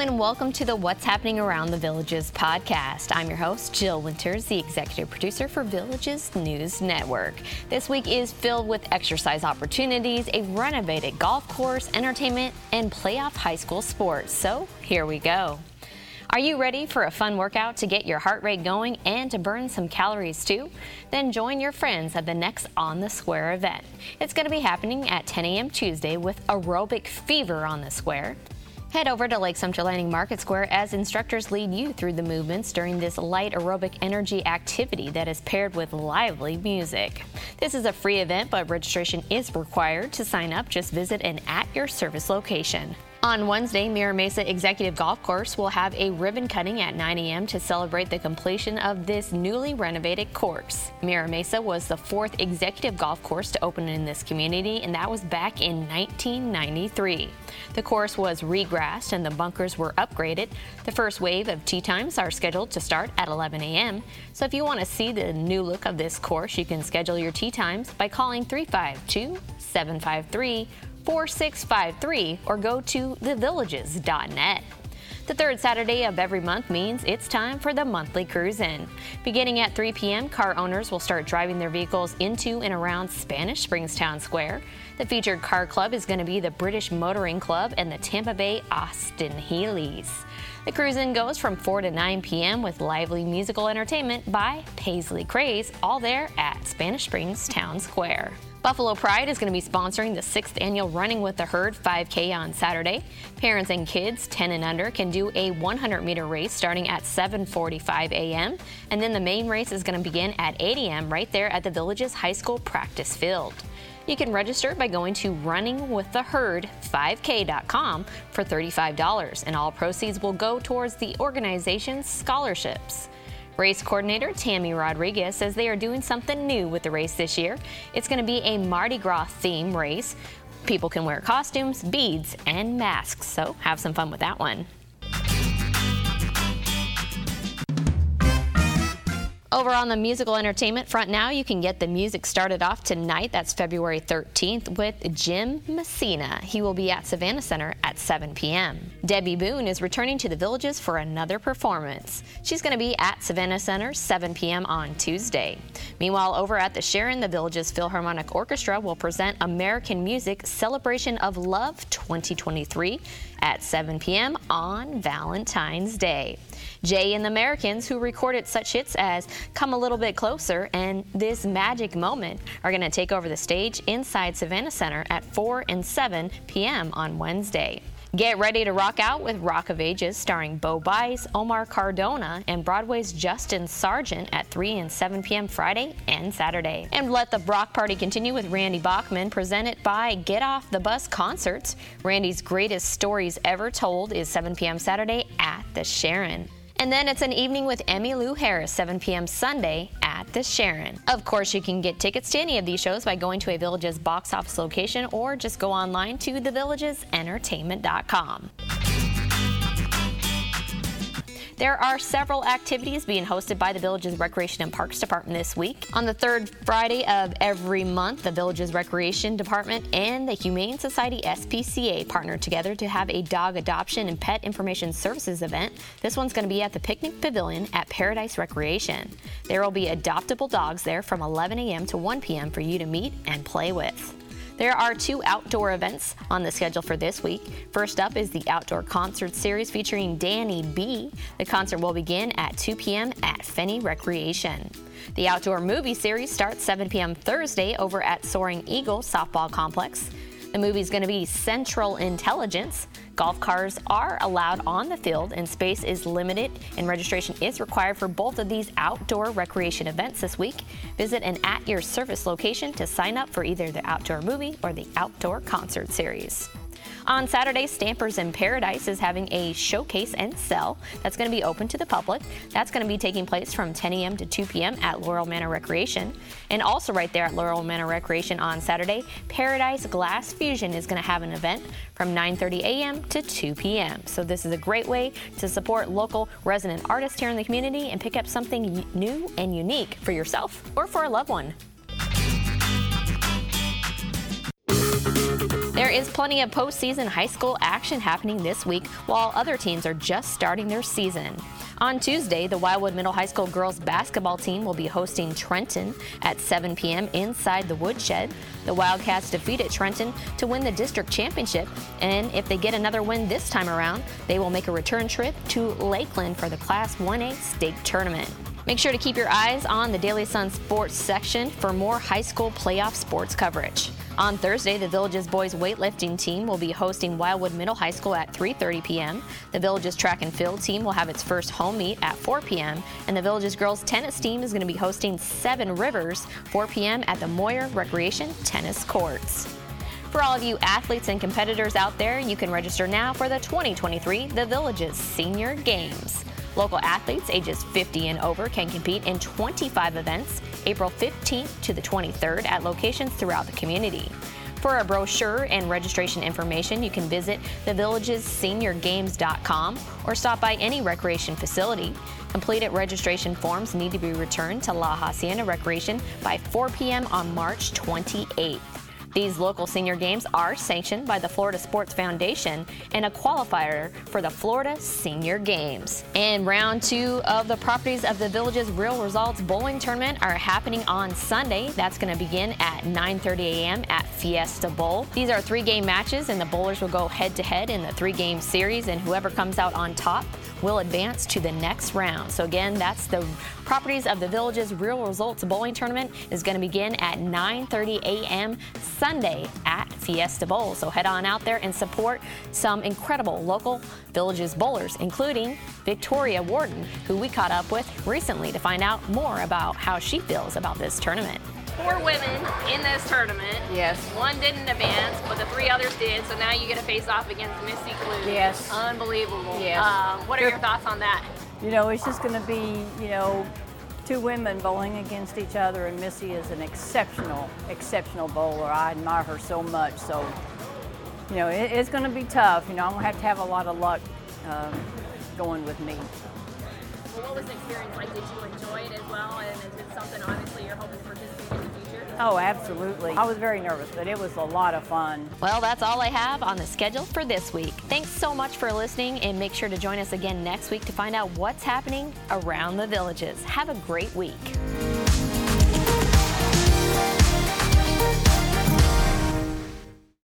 and welcome to the What's Happening Around the Villages podcast. I'm your host, Jill Winters, the executive producer for Villages News Network. This week is filled with exercise opportunities, a renovated golf course, entertainment, and playoff high school sports. So here we go. Are you ready for a fun workout to get your heart rate going and to burn some calories too? Then join your friends at the next On the Square event. It's going to be happening at 10 a.m. Tuesday with Aerobic Fever on the Square. Head over to Lake Sumter Landing Market Square as instructors lead you through the movements during this light aerobic energy activity that is paired with lively music. This is a free event, but registration is required. To sign up, just visit an at your service location. On Wednesday, Mira Mesa Executive Golf Course will have a ribbon cutting at 9 a.m. to celebrate the completion of this newly renovated course. Mira Mesa was the fourth executive golf course to open in this community, and that was back in 1993. The course was regrassed and the bunkers were upgraded. The first wave of tee times are scheduled to start at 11 a.m. So if you want to see the new look of this course, you can schedule your tee times by calling 352 753 4653 or go to thevillages.net. The third Saturday of every month means it's time for the monthly cruise in. Beginning at 3 p.m., car owners will start driving their vehicles into and around Spanish Springs Town Square. The featured car club is going to be the British Motoring Club and the Tampa Bay Austin Healey's. The cruise in goes from 4 to 9 p.m. with lively musical entertainment by Paisley Craze, all there at Spanish Springs Town Square. Buffalo Pride is going to be sponsoring the sixth annual Running with the Herd 5K on Saturday. Parents and kids 10 and under can do a 100 meter race starting at 7:45 a.m. and then the main race is going to begin at 8 a.m. right there at the village's high school practice field. You can register by going to runningwiththeherd5k.com for $35 and all proceeds will go towards the organization's scholarships. Race coordinator Tammy Rodriguez says they are doing something new with the race this year. It's going to be a Mardi Gras theme race. People can wear costumes, beads, and masks, so have some fun with that one. Over on the musical entertainment front now, you can get the music started off tonight. That's February 13th with Jim Messina. He will be at Savannah Center at 7 p.m. Debby Boone is returning to the Villages for another performance. She's going to be at Savannah Center 7 p.m. on Tuesday. Meanwhile, over at the Sharon, the Villages Philharmonic Orchestra will present American Music Celebration of Love 2023 at 7 p.m. on Valentine's Day. Jay and the Americans, who recorded such hits as Come a Little Bit Closer and This Magic Moment, are going to take over the stage inside Savannah Center at 4 and 7 p.m. on Wednesday. Get ready to rock out with Rock of Ages starring Bo Bice, Omar Cardona, and Broadway's Justin Sargent at 3 and 7 p.m. Friday and Saturday. And let the Brock party continue with Randy Bachman, presented by Get Off the Bus Concerts. Randy's greatest stories ever told is 7 p.m. Saturday at the Sharon. And then it's an evening with Emmylou Harris, 7 p.m. Sunday at the Sharon. Of course, you can get tickets to any of these shows by going to a Villages box office location or just go online to thevillagesentertainment.com. There are several activities being hosted by the Villages Recreation and Parks Department this week. On the third Friday of every month, the Villages Recreation Department and the Humane Society SPCA partner together to have a dog adoption and pet information services event. This one's going to be at the Picnic Pavilion at Paradise Recreation. There will be adoptable dogs there from 11 a.m. to 1 p.m. for you to meet and play with. There are two outdoor events on the schedule for this week. First up is the Outdoor Concert Series featuring Danny B. The concert will begin at 2 p.m. at Fenney Recreation. The Outdoor Movie Series starts 7 p.m. Thursday over at Soaring Eagle Softball Complex. The movie is going to be Central Intelligence. Golf cars are allowed on the field and space is limited, and registration is required for both of these outdoor recreation events this week. Visit an at your service location to sign up for either the outdoor movie or the outdoor concert series. On Saturday, Stampers in Paradise is having a showcase and sell that's going to be open to the public. That's going to be taking place from 10 a.m. to 2 p.m. at Laurel Manor Recreation. And also, right there at Laurel Manor Recreation on Saturday, Paradise Glass Fusion is going to have an event from 9:30 a.m. to 2 p.m. So this is a great way to support local resident artists here in the community and pick up something new and unique for yourself or for a loved one. There is plenty of postseason high school action happening this week while other teams are just starting their season. On Tuesday, the Wildwood Middle High School girls basketball team will be hosting Trenton at 7 p.m. inside the Woodshed. The Wildcats defeated Trenton to win the district championship, and if they get another win this time around, they will make a return trip to Lakeland for the Class 1A state tournament. Make sure to keep your eyes on the Daily Sun sports section for more high school playoff sports coverage. On Thursday, the Village's boys weightlifting team will be hosting Wildwood Middle High School at 3:30 p.m. The Village's track and field team will have its first home meet at 4 p.m. and the Village's girls tennis team is going to be hosting Seven Rivers 4 p.m. at the Moyer Recreation Tennis Courts. For all of you athletes and competitors out there, you can register now for the 2023 The Villages Senior Games. Local athletes ages 50 and over can compete in 25 events April 15th to the 23rd at locations throughout the community. For a brochure and registration information, you can visit thevillageseniorgames.com or stop by any recreation facility. Completed registration forms need to be returned to La Hacienda Recreation by 4 p.m. on March 28th. These local senior games are sanctioned by the Florida Sports Foundation and a qualifier for the Florida Senior Games. And round two of the Properties of the Village's Real Results Bowling Tournament are happening on Sunday. That's going to begin at 9:30 a.m. at Fiesta Bowl. These are three-game matches, and the bowlers will go head-to-head in the three-game series, and whoever comes out on top will advance to the next round. So again, that's the Properties of the Village's Real Results Bowling Tournament is going to begin at 9:30 a.m. Sunday at Fiesta Bowl. So head on out there and support some incredible local Villages bowlers, including Victoria Warden, who we caught up with recently to find out more about how she feels about this tournament four women in this tournament. Yes. One didn't advance, but the three others did. So now you get to face off against Missy Clue. Yes. Unbelievable. Yes. Um, what are your thoughts on that? You know, it's just going to be, you know, two women bowling against each other, and Missy is an exceptional, exceptional bowler. I admire her so much. So, you know, it, it's going to be tough. You know, I'm going to have to have a lot of luck um, going with me. Well, what was the experience like? Did you enjoy it as well? And is it something, obviously, you're hoping to participate in? Oh, absolutely. I was very nervous, but it was a lot of fun. Well, that's all I have on the schedule for this week. Thanks so much for listening, and make sure to join us again next week to find out what's happening around the villages. Have a great week.